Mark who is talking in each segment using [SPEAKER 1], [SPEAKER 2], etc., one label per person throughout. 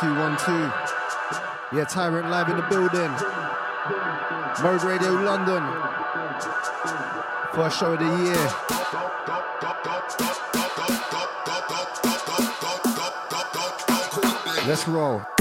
[SPEAKER 1] One, two, one, two. Yeah, Tyrant live in the building. Mode Radio London. First show of the year. Let's roll.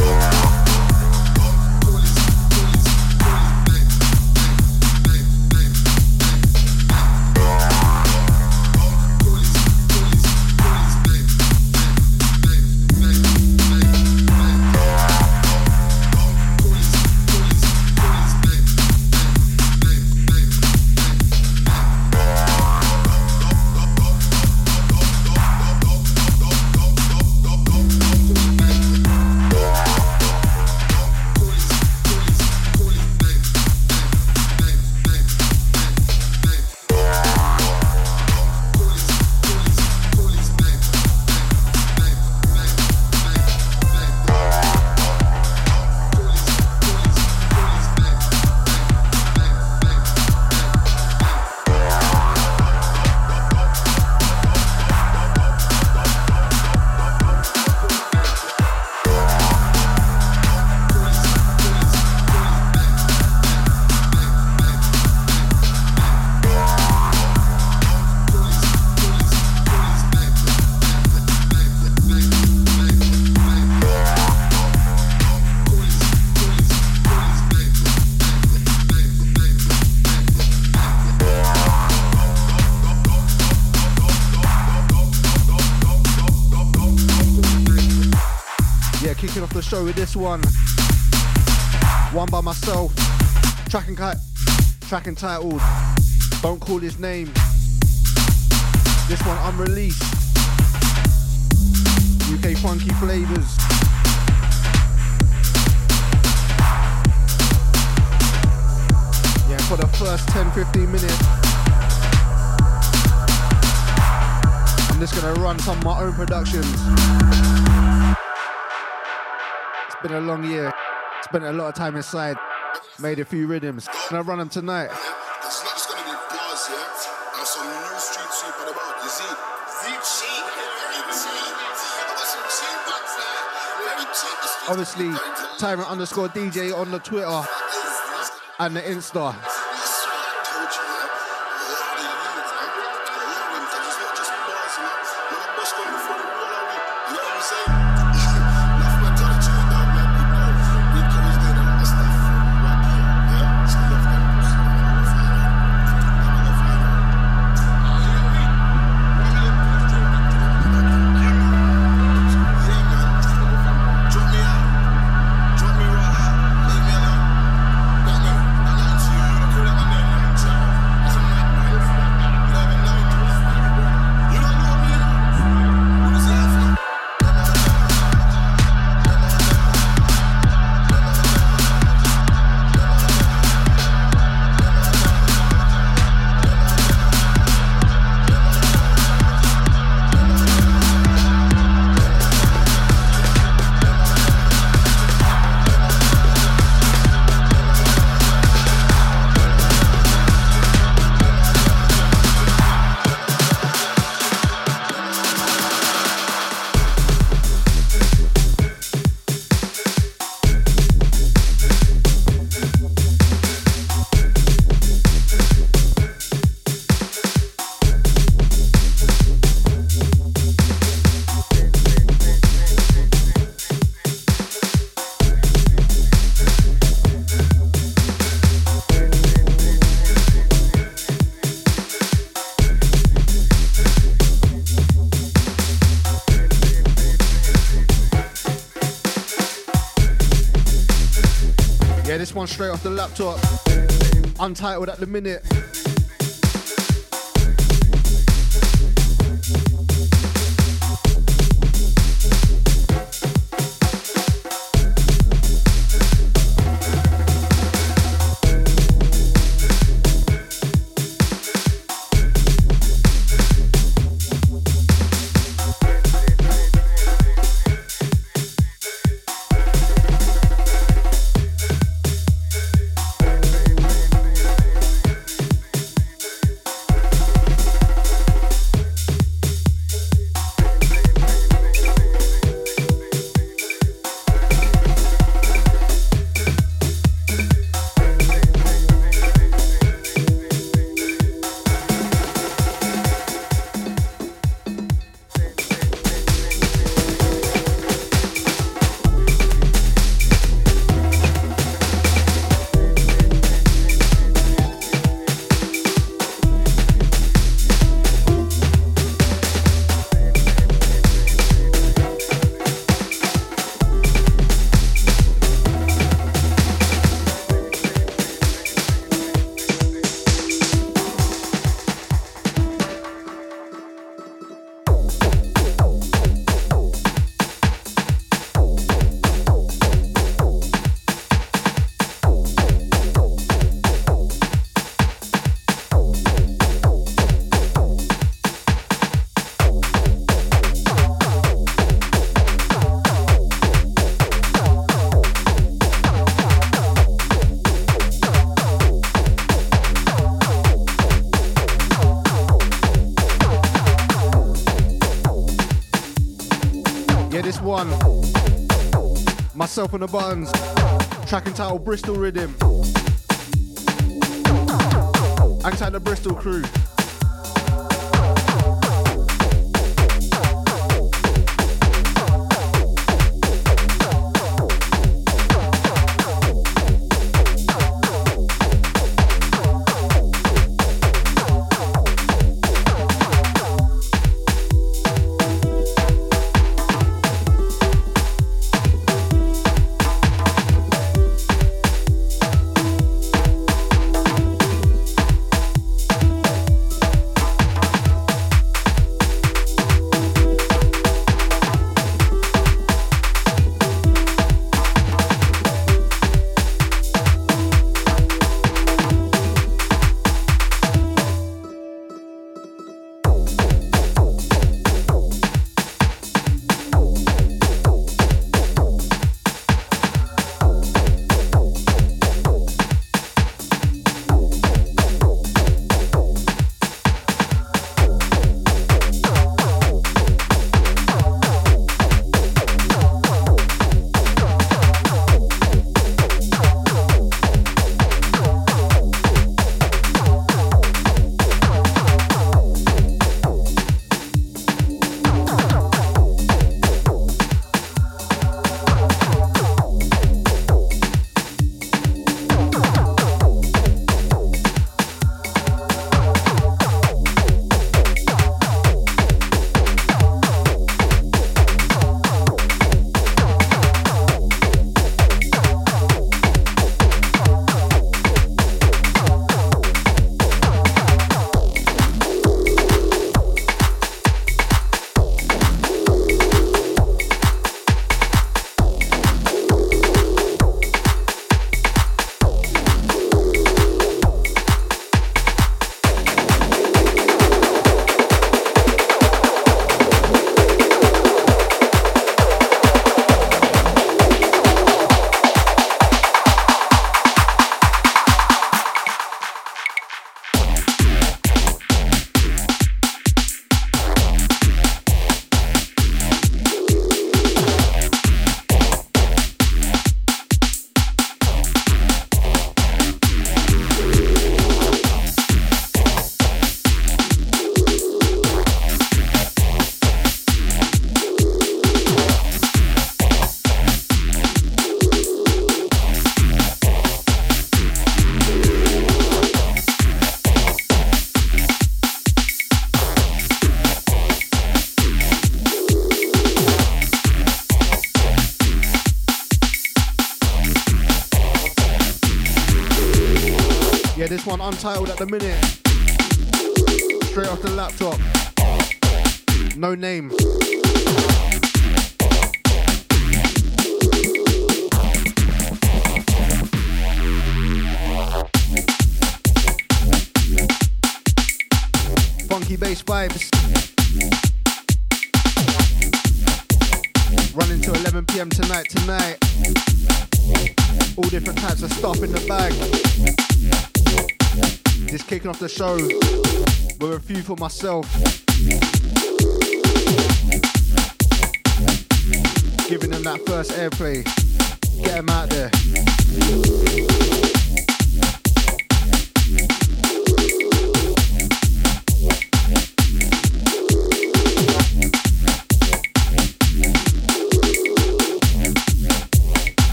[SPEAKER 1] One. One by myself. Track and, cut. track and entitled Don't Call His Name. This one unreleased. UK funky flavors. Yeah, for the first 10 15 minutes. I'm just gonna run some of my own productions been a long year. Spent a lot of time inside. Made a few rhythms. And I run them tonight.
[SPEAKER 2] It's not just gonna be bars, yeah. And some new street sweep about. You see? Very cheap, very cheap.
[SPEAKER 1] Obviously, Tyrant underscore DJ on the Twitter and the Insta. Straight off the laptop. Untitled at the minute.
[SPEAKER 2] Myself on the buttons. Track entitled Bristol Rhythm. Alongside the Bristol crew. Untitled at the minute. Straight off the laptop. No name. Funky bass vibes. Running to 11 pm tonight, tonight. All different types of stuff in the bag. Just kicking off the show with a few for myself. Giving them that first airplay. Get them out there.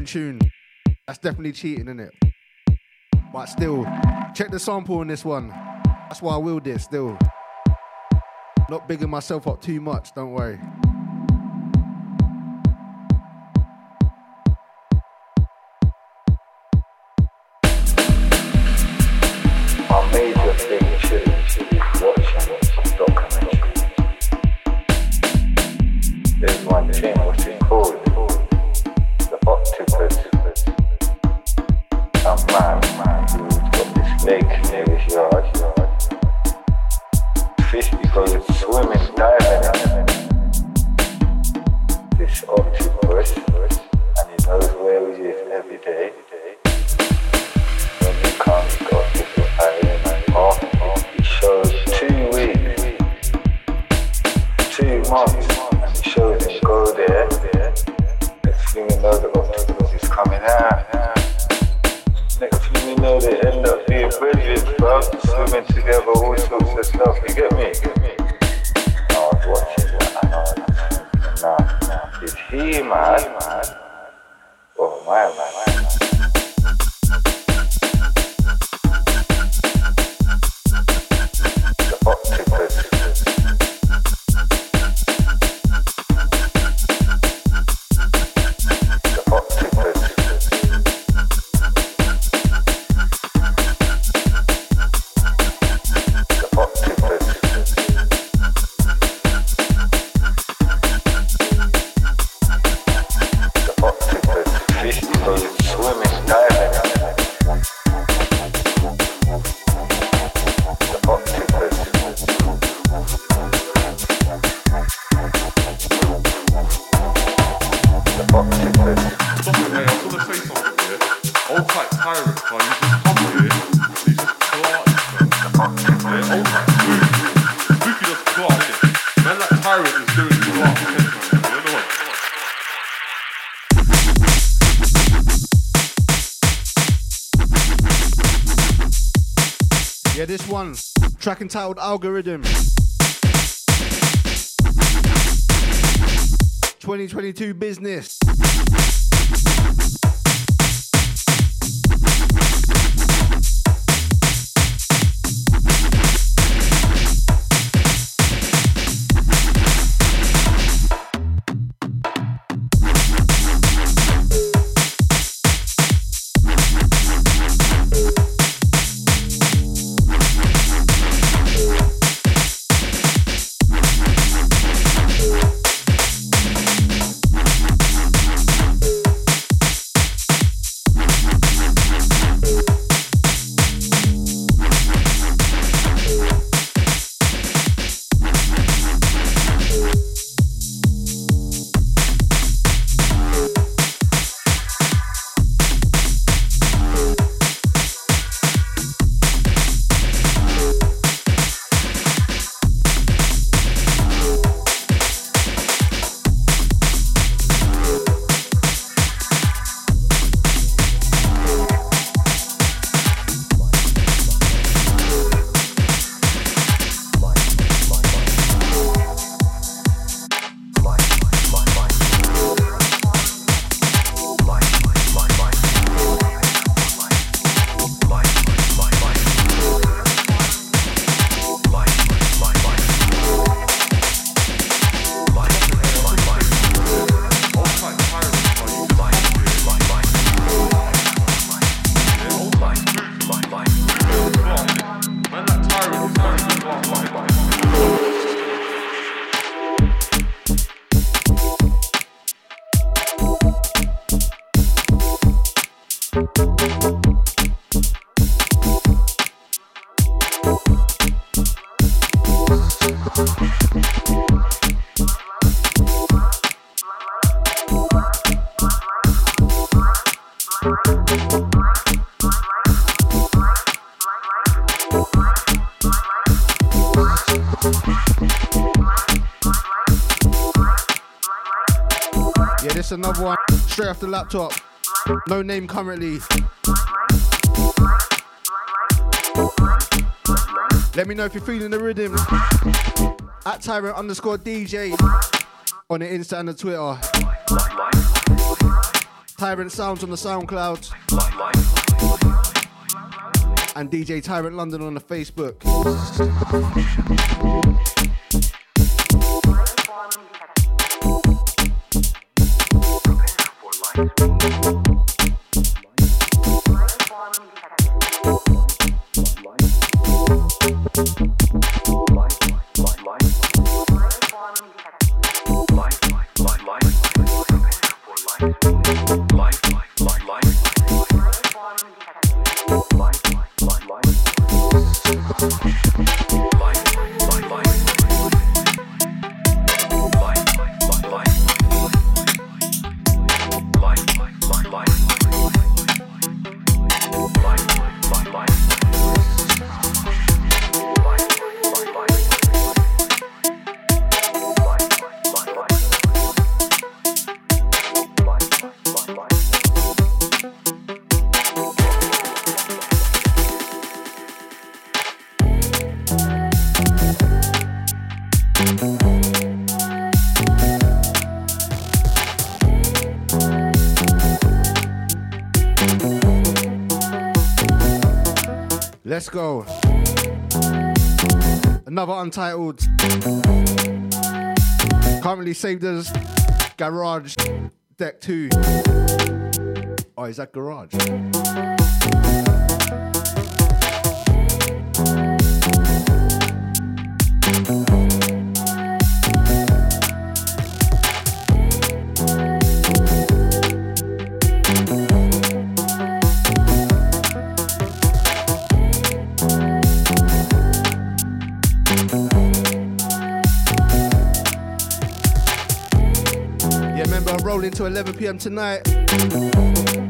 [SPEAKER 3] Own tune. That's definitely cheating, isn't it? But still, check the sample on this one. That's why I willed it still. Not bigging myself up too much, don't worry. Track entitled Algorithm. 2022 business. The laptop. No name currently. Let me know if you're feeling the rhythm. At Tyrant underscore DJ on the Insta and the Twitter.
[SPEAKER 2] Tyrant Sounds on the SoundCloud. And DJ Tyrant London on the Facebook. Thank you. Let's go. Another untitled. Currently saved as Garage Deck 2. Oh, is that Garage? Yeah, remember, to 11 p.m. tonight.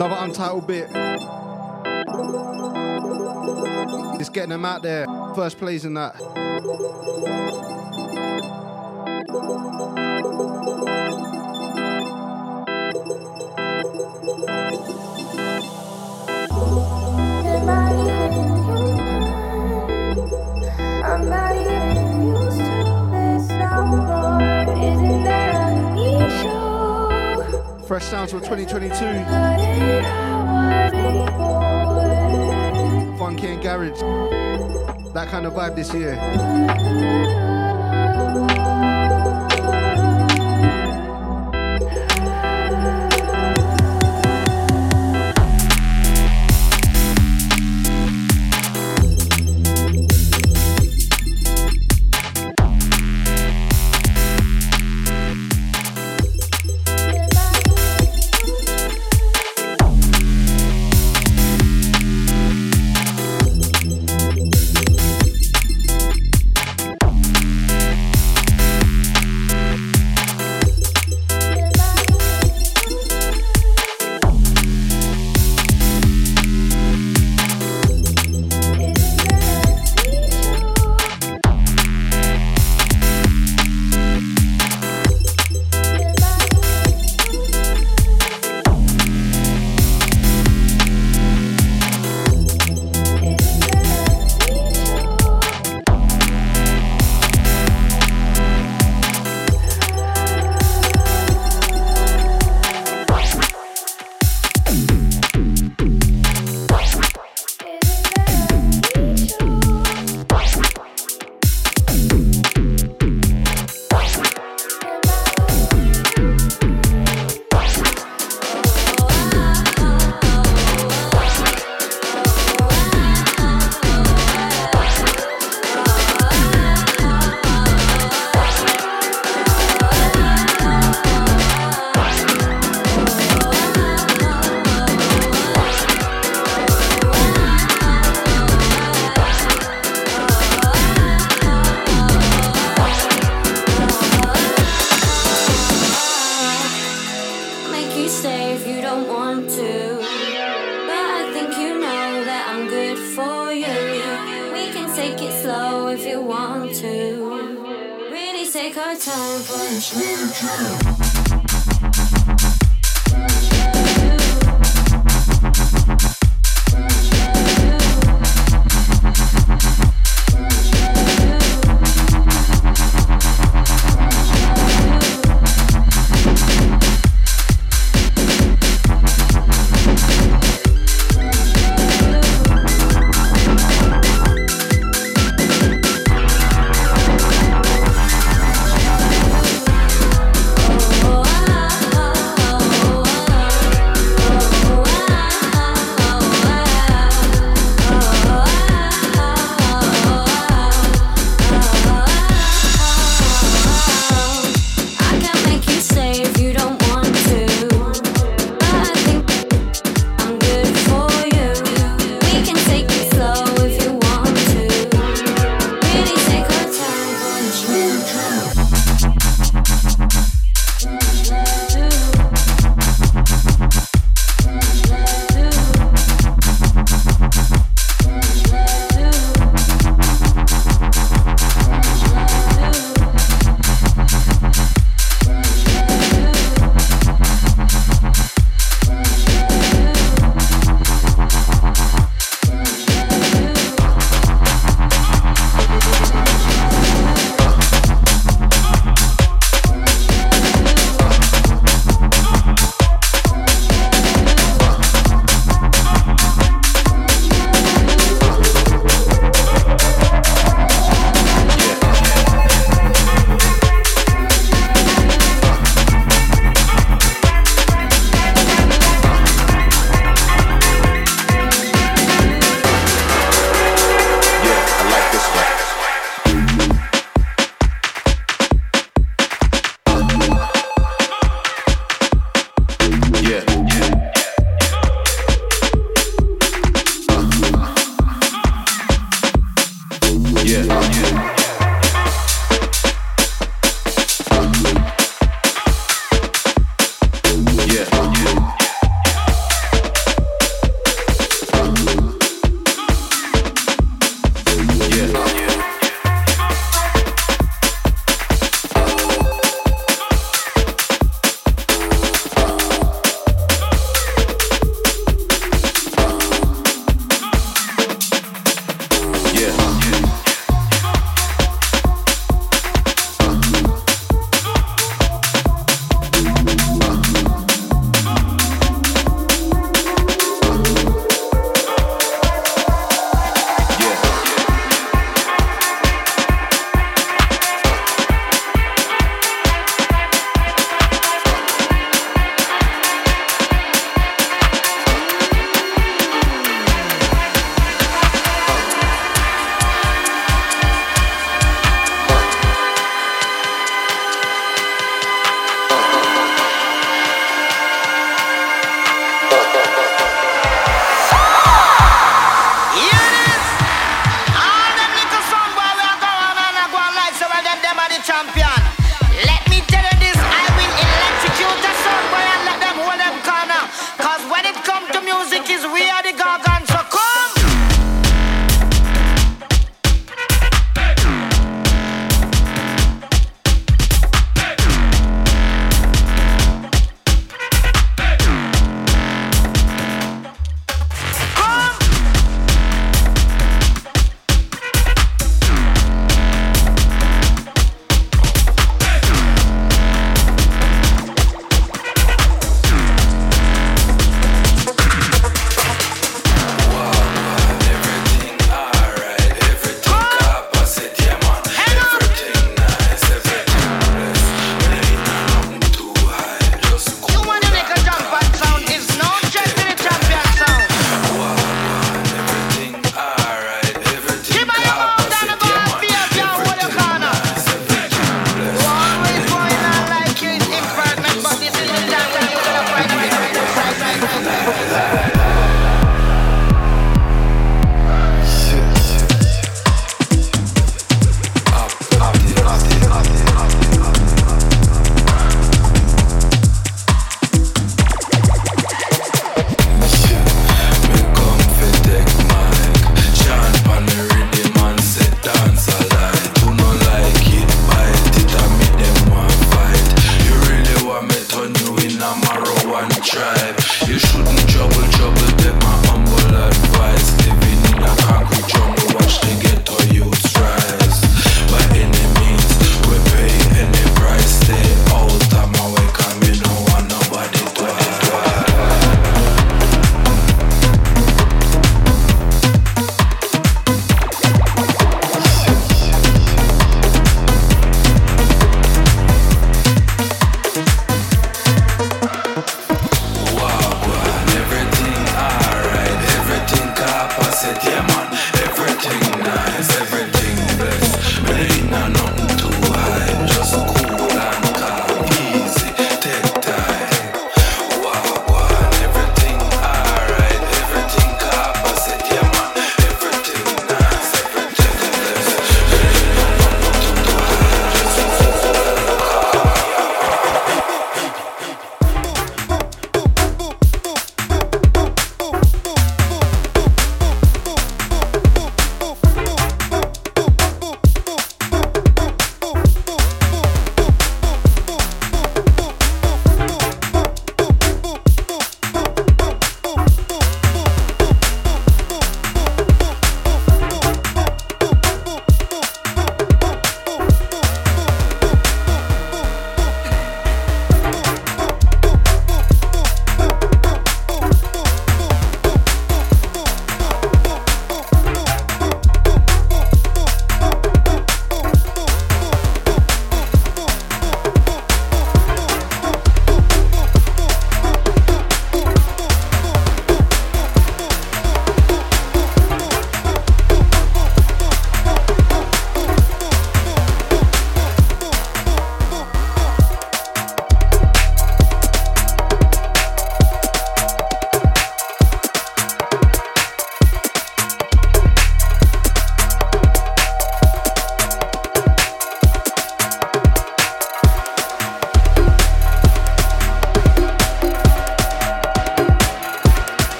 [SPEAKER 4] Another untitled bit. Just getting them out there. First plays in that. Fresh sounds for 2022. Funky and garage. That kind of vibe this year.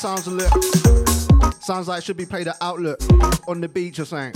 [SPEAKER 2] Sounds a little. Sounds like it should be played at Outlook on the beach or something.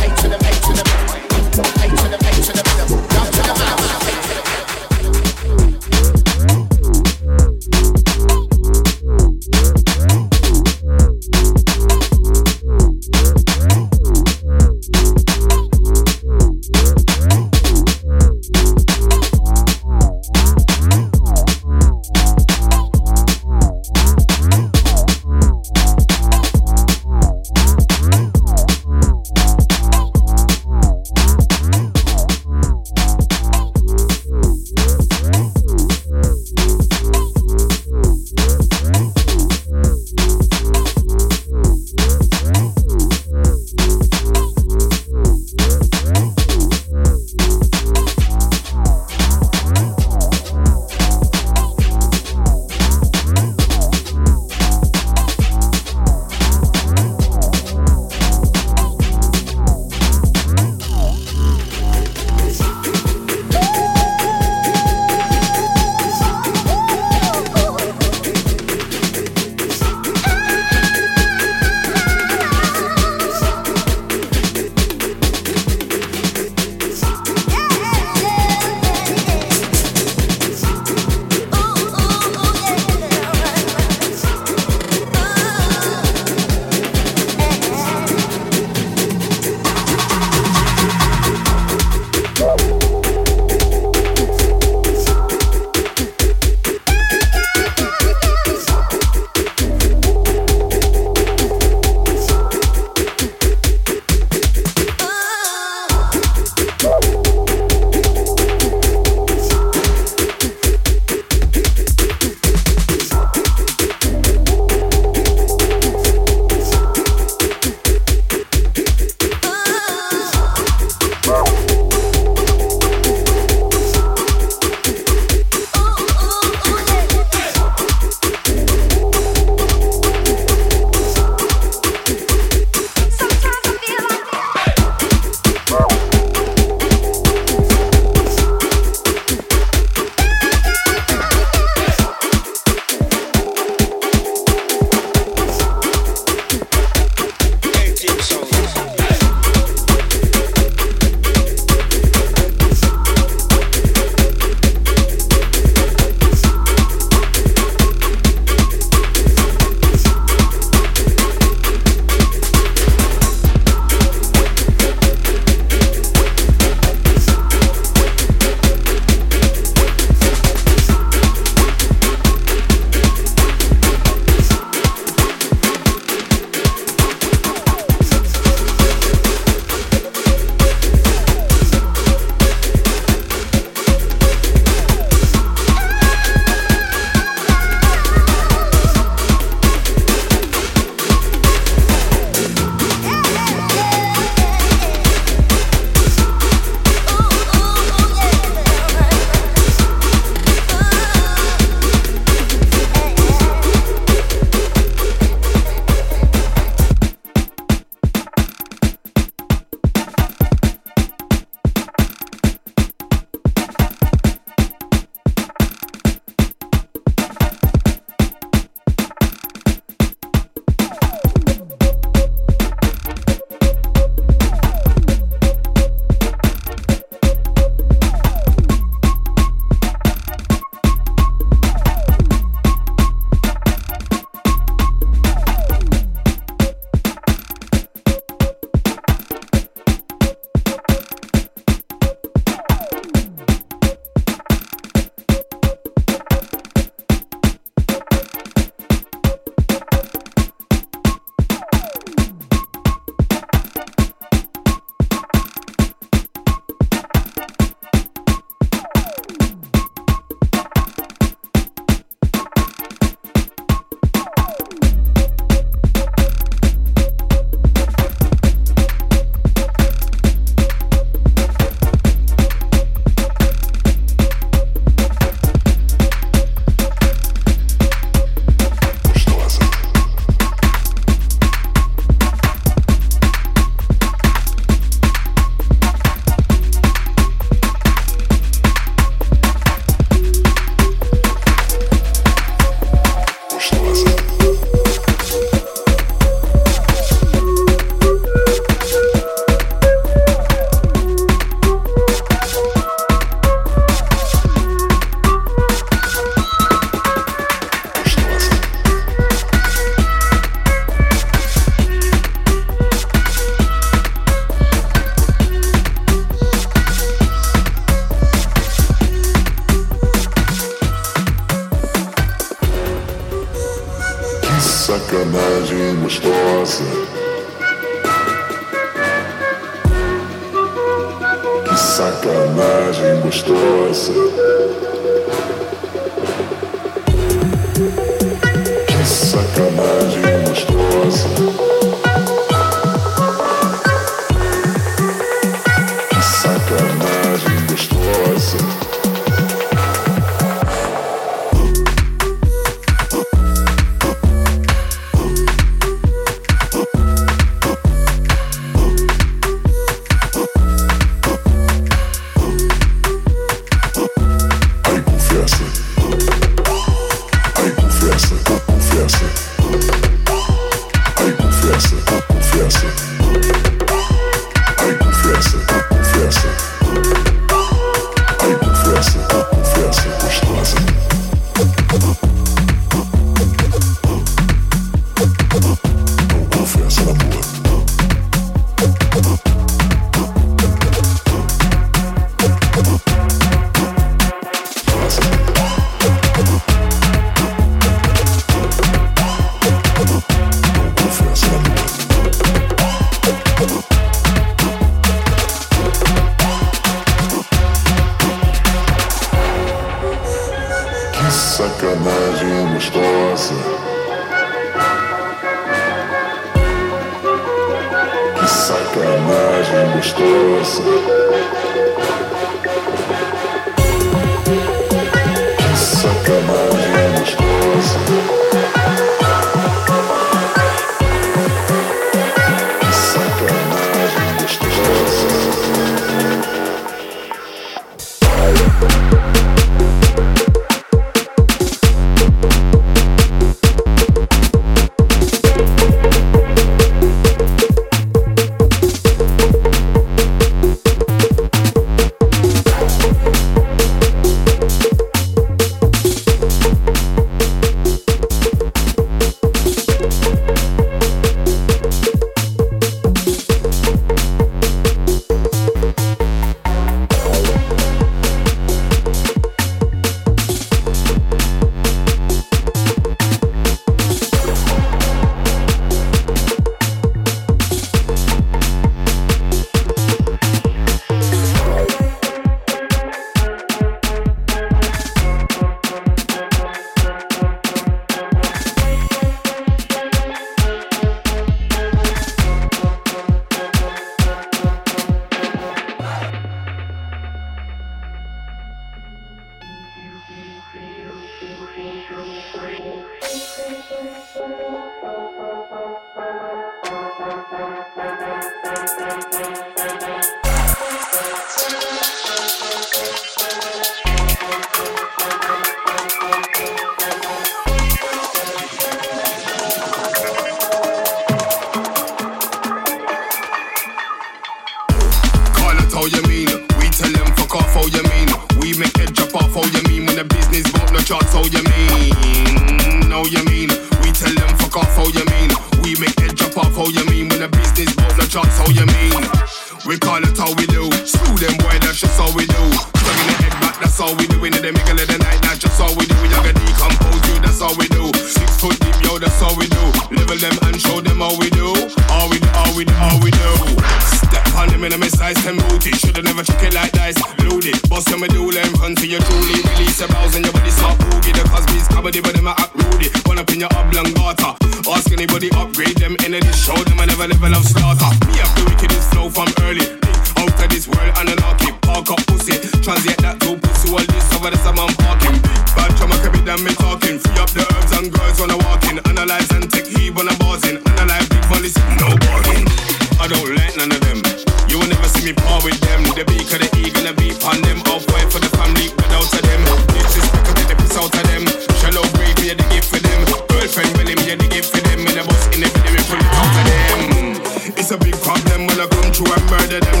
[SPEAKER 5] show and murder them.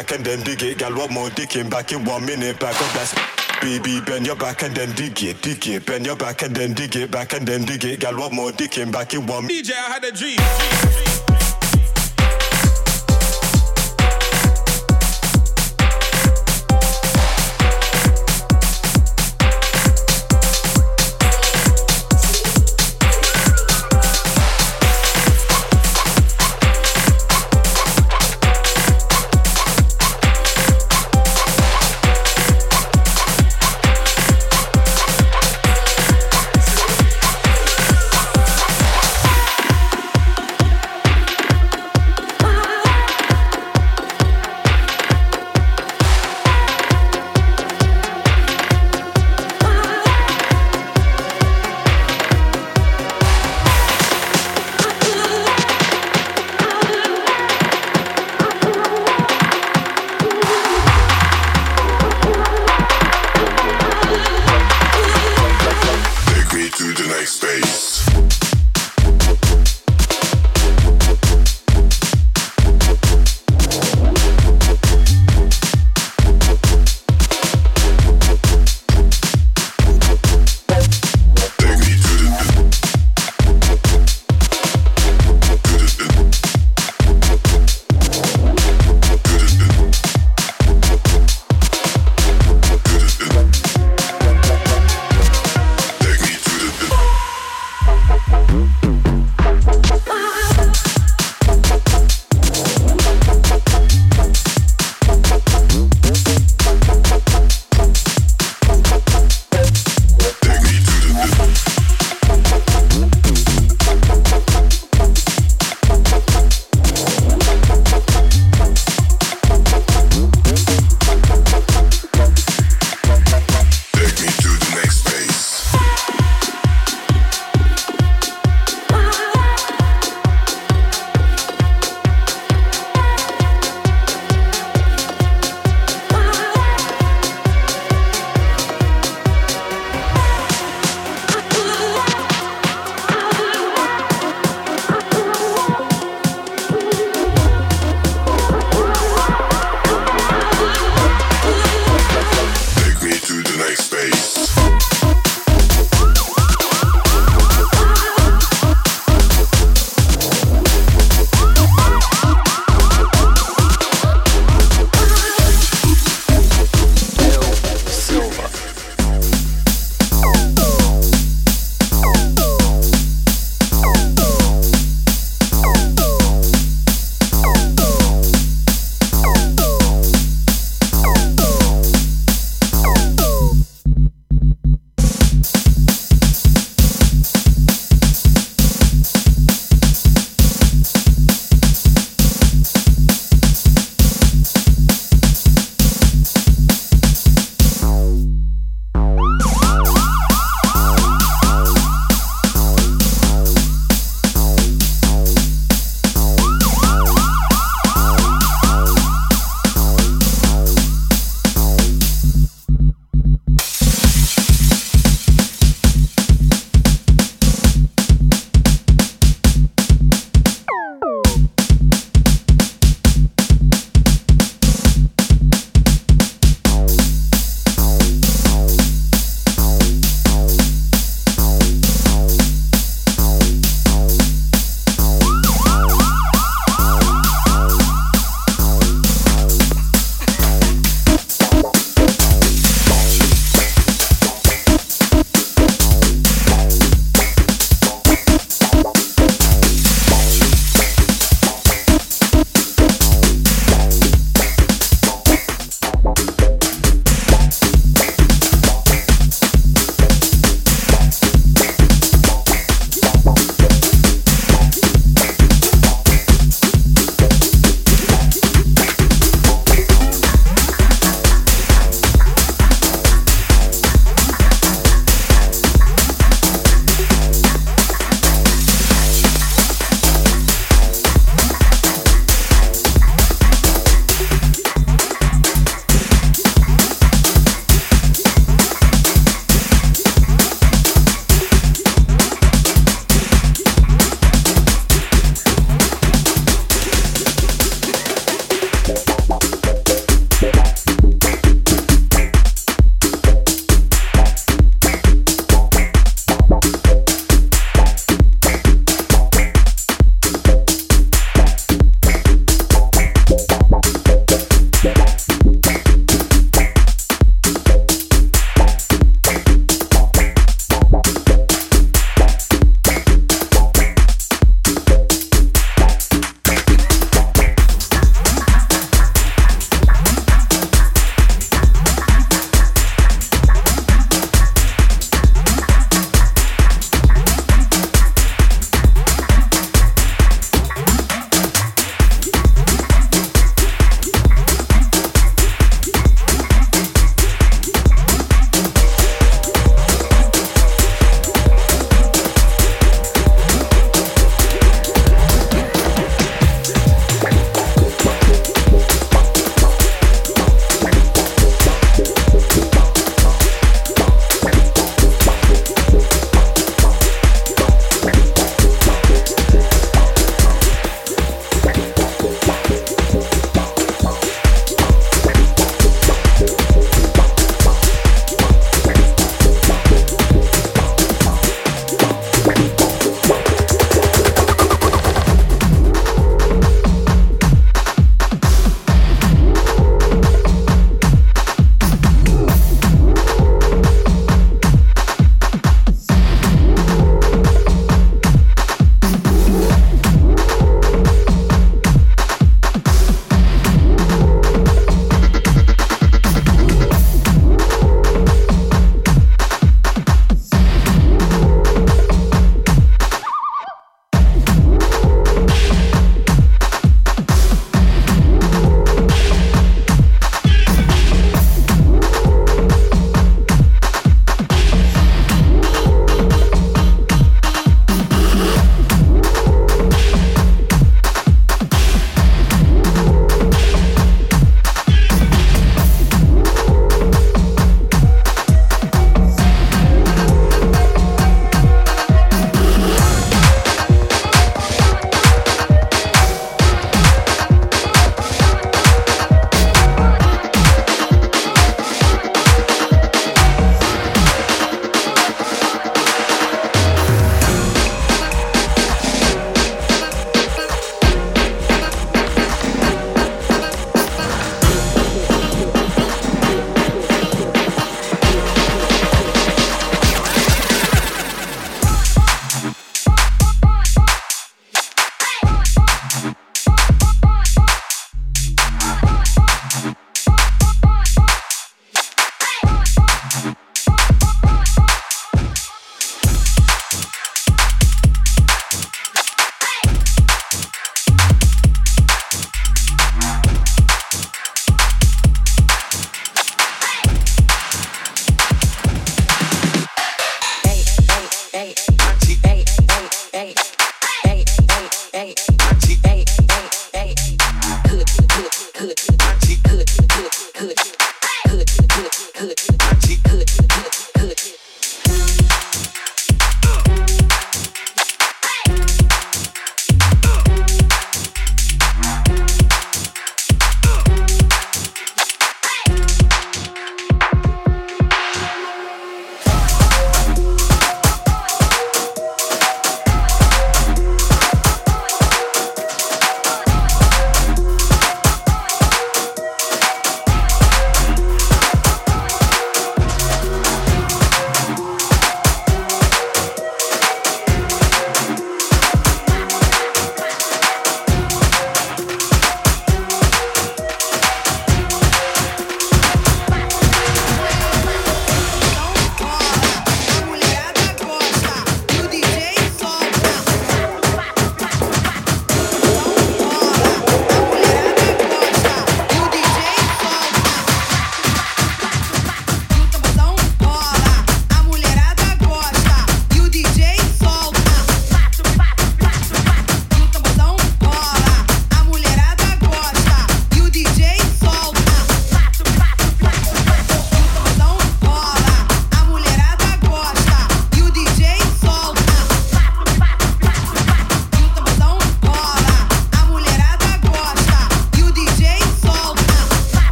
[SPEAKER 6] Back and then dig it. Gal, what more digging back in one minute? Back up, that's baby. Bend your back and then dig it, dig it. Bend your back and then dig it, back and then dig it. Gal, what more digging back in one?
[SPEAKER 7] DJ, I had a dream.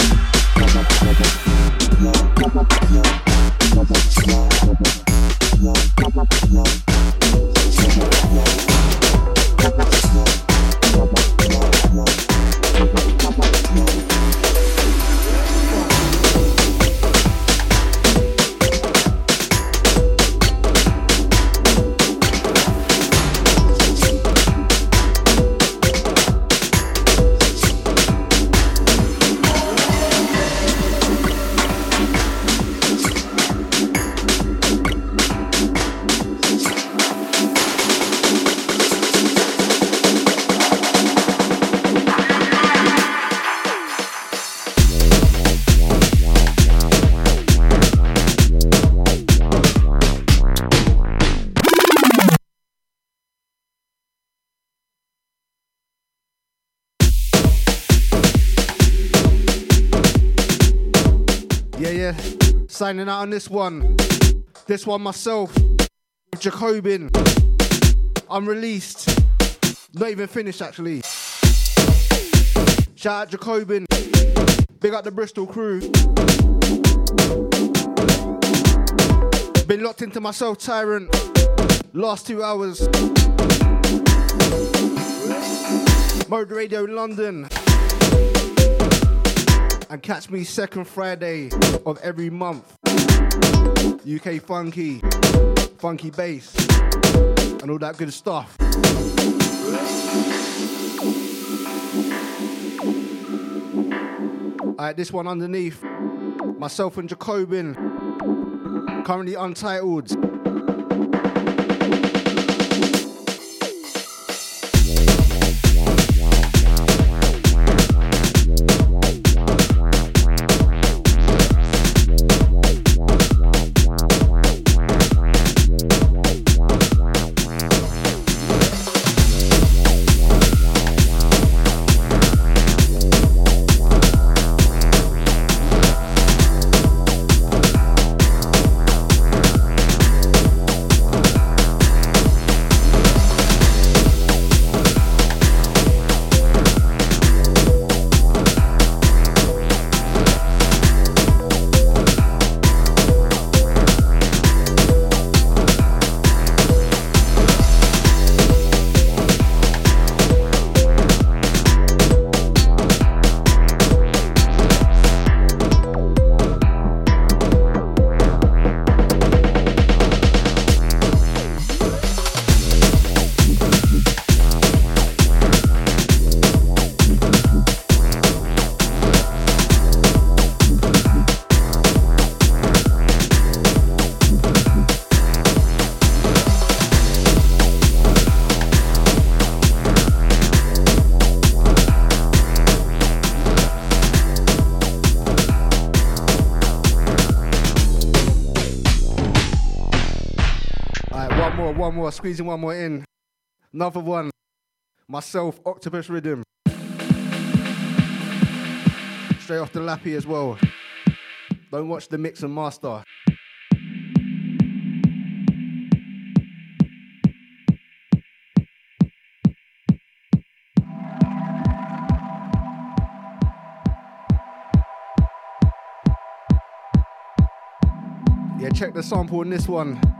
[SPEAKER 8] Thank
[SPEAKER 2] signing out on this one. This one myself, Jacobin. I'm released. Not even finished actually. Shout out Jacobin. Big up the Bristol crew. Been locked into myself, Tyrant. Last two hours. Mode Radio London and catch me second Friday of every month. UK funky, funky bass, and all that good stuff. Alright, this one underneath. Myself and Jacobin, currently untitled. Squeezing one more in. Another one. Myself, Octopus Rhythm. Straight off the lappy as well. Don't watch the mix and master. Yeah, check the sample in this one.